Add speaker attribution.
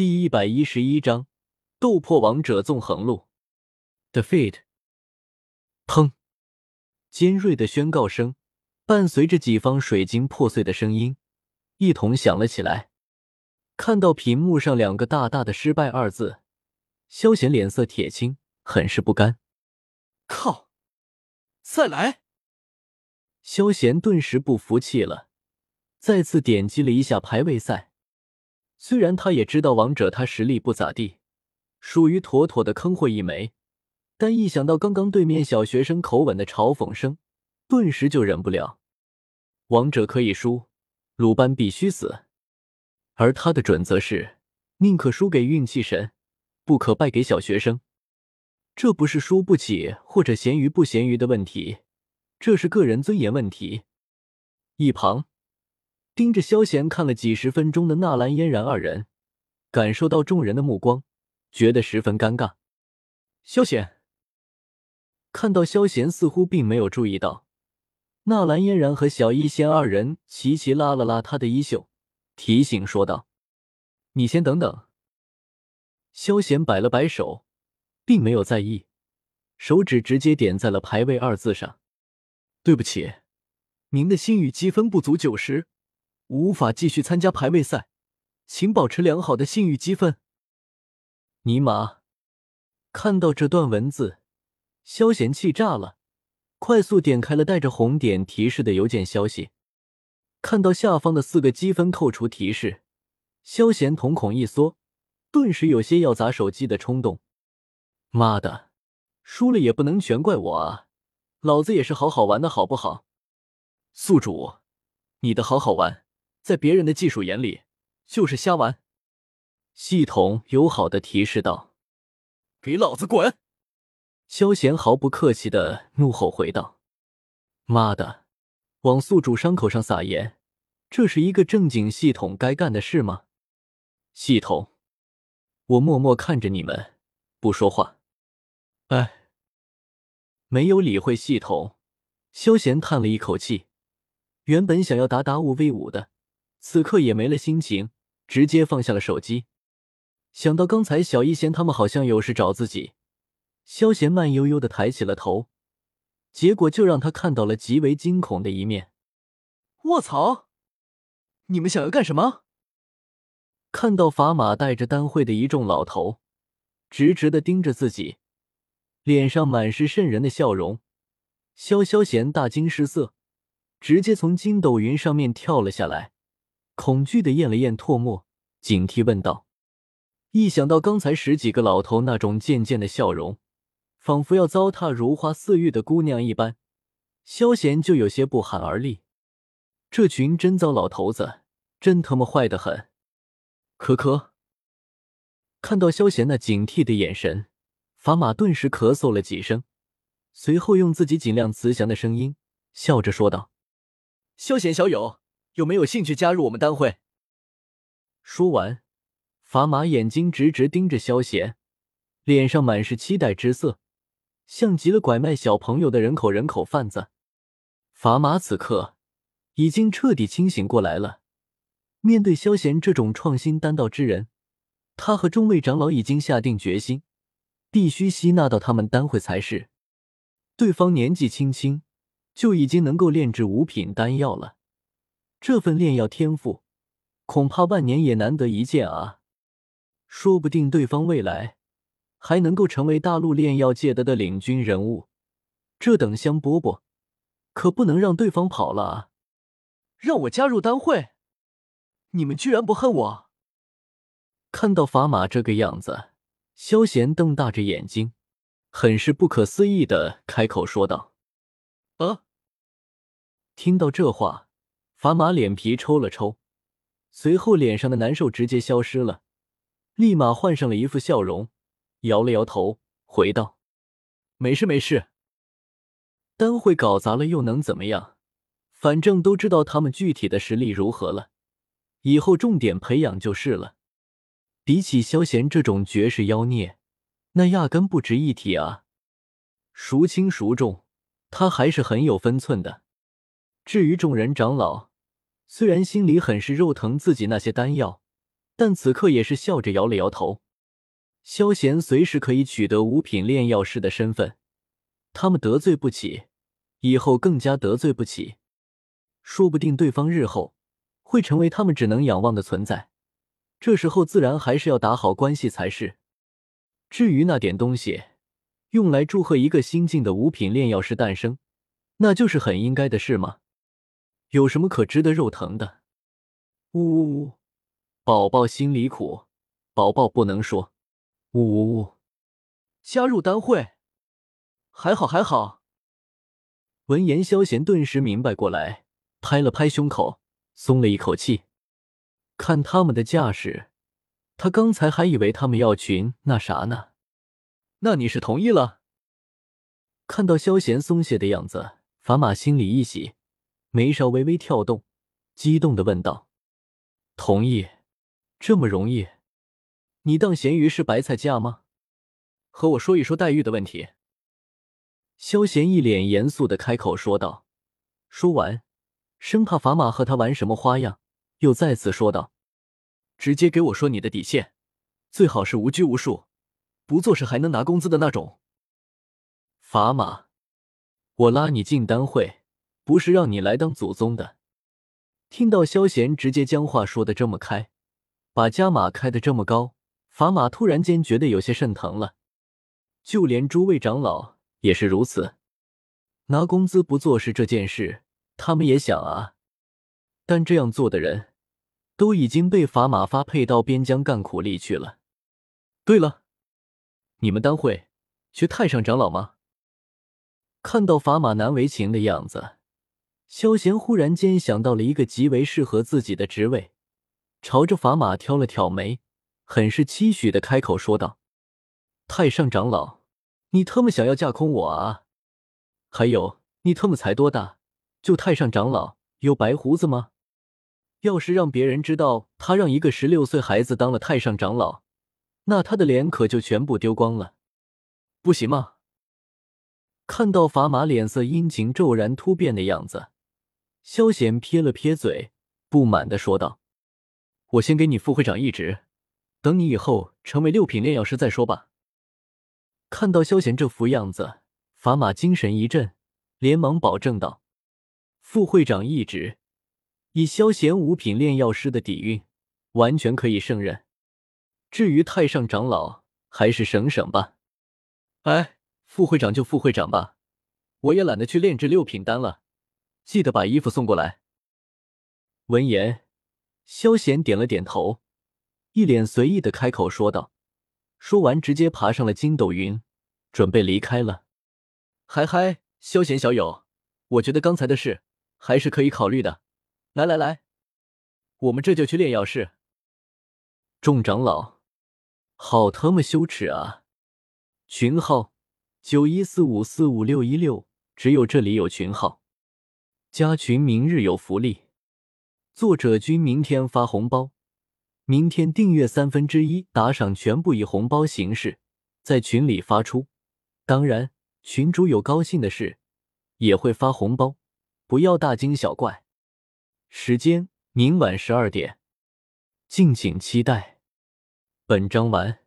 Speaker 1: 第一百一十一章斗破王者纵横录。Defeat！砰！尖锐的宣告声伴随着几方水晶破碎的声音，一同响了起来。看到屏幕上两个大大的“失败”二字，萧贤脸色铁青，很是不甘。
Speaker 2: 靠！再来！
Speaker 1: 萧贤顿时不服气了，再次点击了一下排位赛。虽然他也知道王者他实力不咋地，属于妥妥的坑货一枚，但一想到刚刚对面小学生口吻的嘲讽声，顿时就忍不了。王者可以输，鲁班必须死，而他的准则是宁可输给运气神，不可败给小学生。这不是输不起或者咸鱼不咸鱼的问题，这是个人尊严问题。一旁盯着萧贤看了几十分钟的纳兰嫣然二人，感受到众人的目光，觉得十分尴尬。萧贤看到萧贤似乎并没有注意到纳兰嫣然和小医仙二人，齐齐拉了拉他的衣袖，提醒说道：“你先等等。”萧贤摆了摆手。并没有在意，手指直接点在了排位二字上。对不起，您的星域积分不足九十，无法继续参加排位赛，请保持良好的信誉积分。尼玛！看到这段文字，萧贤气炸了，快速点开了带着红点提示的邮件消息。看到下方的四个积分扣除提示，萧贤瞳孔一缩，顿时有些要砸手机的冲动。妈的，输了也不能全怪我啊！老子也是好好玩的，好不好？宿主，你的好好玩，在别人的技术眼里就是瞎玩。系统友好的提示道：“
Speaker 2: 给老子滚！”
Speaker 1: 萧贤毫不客气的怒吼回道：“妈的，往宿主伤口上撒盐，这是一个正经系统该干的事吗？”系统，我默默看着你们，不说话。哎，没有理会系统，萧贤叹了一口气。原本想要打打五 v 五的，此刻也没了心情，直接放下了手机。想到刚才小一仙他们好像有事找自己，萧贤慢悠悠的抬起了头，结果就让他看到了极为惊恐的一面。
Speaker 2: 卧槽！你们想要干什么？
Speaker 1: 看到砝码带着丹会的一众老头，直直的盯着自己。脸上满是渗人的笑容，萧萧贤大惊失色，直接从筋斗云上面跳了下来，恐惧的咽了咽唾沫，警惕问道：“一想到刚才十几个老头那种贱贱的笑容，仿佛要糟蹋如花似玉的姑娘一般，萧贤就有些不寒而栗。这群真糟老头子，真他妈坏的很。”可可看到萧贤那警惕的眼神。法玛顿时咳嗽了几声，随后用自己尽量慈祥的声音笑着说道：“
Speaker 2: 萧贤小友，有没有兴趣加入我们单会？”
Speaker 1: 说完，法玛眼睛直直盯着萧贤，脸上满是期待之色，像极了拐卖小朋友的人口人口贩子。法玛此刻已经彻底清醒过来了，面对萧贤这种创新丹道之人，他和众位长老已经下定决心。必须吸纳到他们丹会才是。对方年纪轻轻就已经能够炼制五品丹药了，这份炼药天赋恐怕万年也难得一见啊！说不定对方未来还能够成为大陆炼药界的的领军人物，这等香饽饽可不能让对方跑了啊！
Speaker 2: 让我加入丹会，你们居然不恨我？
Speaker 1: 看到法玛这个样子。萧贤瞪大着眼睛，很是不可思议的开口说道：“
Speaker 2: 啊！”
Speaker 1: 听到这话，法马脸皮抽了抽，随后脸上的难受直接消失了，立马换上了一副笑容，摇了摇头，回道：“没事没事，丹会搞砸了又能怎么样？反正都知道他们具体的实力如何了，以后重点培养就是了。”比起萧贤这种绝世妖孽，那压根不值一提啊！孰轻孰重，他还是很有分寸的。至于众人长老，虽然心里很是肉疼自己那些丹药，但此刻也是笑着摇了摇头。萧贤随时可以取得五品炼药师的身份，他们得罪不起，以后更加得罪不起。说不定对方日后会成为他们只能仰望的存在，这时候自然还是要打好关系才是。至于那点东西，用来祝贺一个新晋的五品炼药师诞生，那就是很应该的事吗？有什么可值得肉疼的？呜呜呜，宝宝心里苦，宝宝不能说。呜呜呜，
Speaker 2: 加入丹会，还好还好。
Speaker 1: 闻言，萧贤顿时明白过来，拍了拍胸口，松了一口气。看他们的架势，他刚才还以为他们要群那啥呢。
Speaker 2: 那你是同意了？
Speaker 1: 看到萧贤松懈的样子，法玛心里一喜，眉梢微微跳动，激动的问道：“同意？这么容易？”你当咸鱼是白菜价吗？
Speaker 2: 和我说一说待遇的问题。
Speaker 1: 萧贤一脸严肃的开口说道，说完，生怕砝码和他玩什么花样，又再次说道：“
Speaker 2: 直接给我说你的底线，最好是无拘无束，不做事还能拿工资的那种。”
Speaker 1: 砝码，我拉你进单会，不是让你来当祖宗的。听到萧贤直接将话说的这么开，把加码开的这么高。法玛突然间觉得有些肾疼了，就连诸位长老也是如此。拿工资不做事这件事，他们也想啊，但这样做的人都已经被法玛发配到边疆干苦力去了。
Speaker 2: 对了，你们当会缺太上长老吗？
Speaker 1: 看到法玛难为情的样子，萧贤忽然间想到了一个极为适合自己的职位，朝着法玛挑了挑眉。很是期许的开口说道：“太上长老，你特么想要架空我啊？还有，你特么才多大？就太上长老有白胡子吗？要是让别人知道他让一个十六岁孩子当了太上长老，那他的脸可就全部丢光了，
Speaker 2: 不行吗？”
Speaker 1: 看到法玛脸色阴晴骤然突变的样子，萧显撇了撇嘴，不满的说道：“
Speaker 2: 我先给你副会长一职。”等你以后成为六品炼药师再说吧。
Speaker 1: 看到萧贤这副样子，法玛精神一振，连忙保证道：“副会长一职，以萧贤五品炼药师的底蕴，完全可以胜任。至于太上长老，还是省省吧。”
Speaker 2: 哎，副会长就副会长吧，我也懒得去炼制六品丹了。记得把衣服送过来。
Speaker 1: 闻言，萧贤点了点头。一脸随意的开口说道，说完直接爬上了筋斗云，准备离开了。
Speaker 2: 嗨嗨，萧贤小友，我觉得刚才的事还是可以考虑的。来来来，我们这就去炼药室。
Speaker 1: 众长老，好他妈羞耻啊！群号九一四五四五六一六，只有这里有群号，加群明日有福利。作者君明天发红包。明天订阅三分之一打赏全部以红包形式在群里发出，当然群主有高兴的事也会发红包，不要大惊小怪。时间明晚十二点，敬请期待。本章完。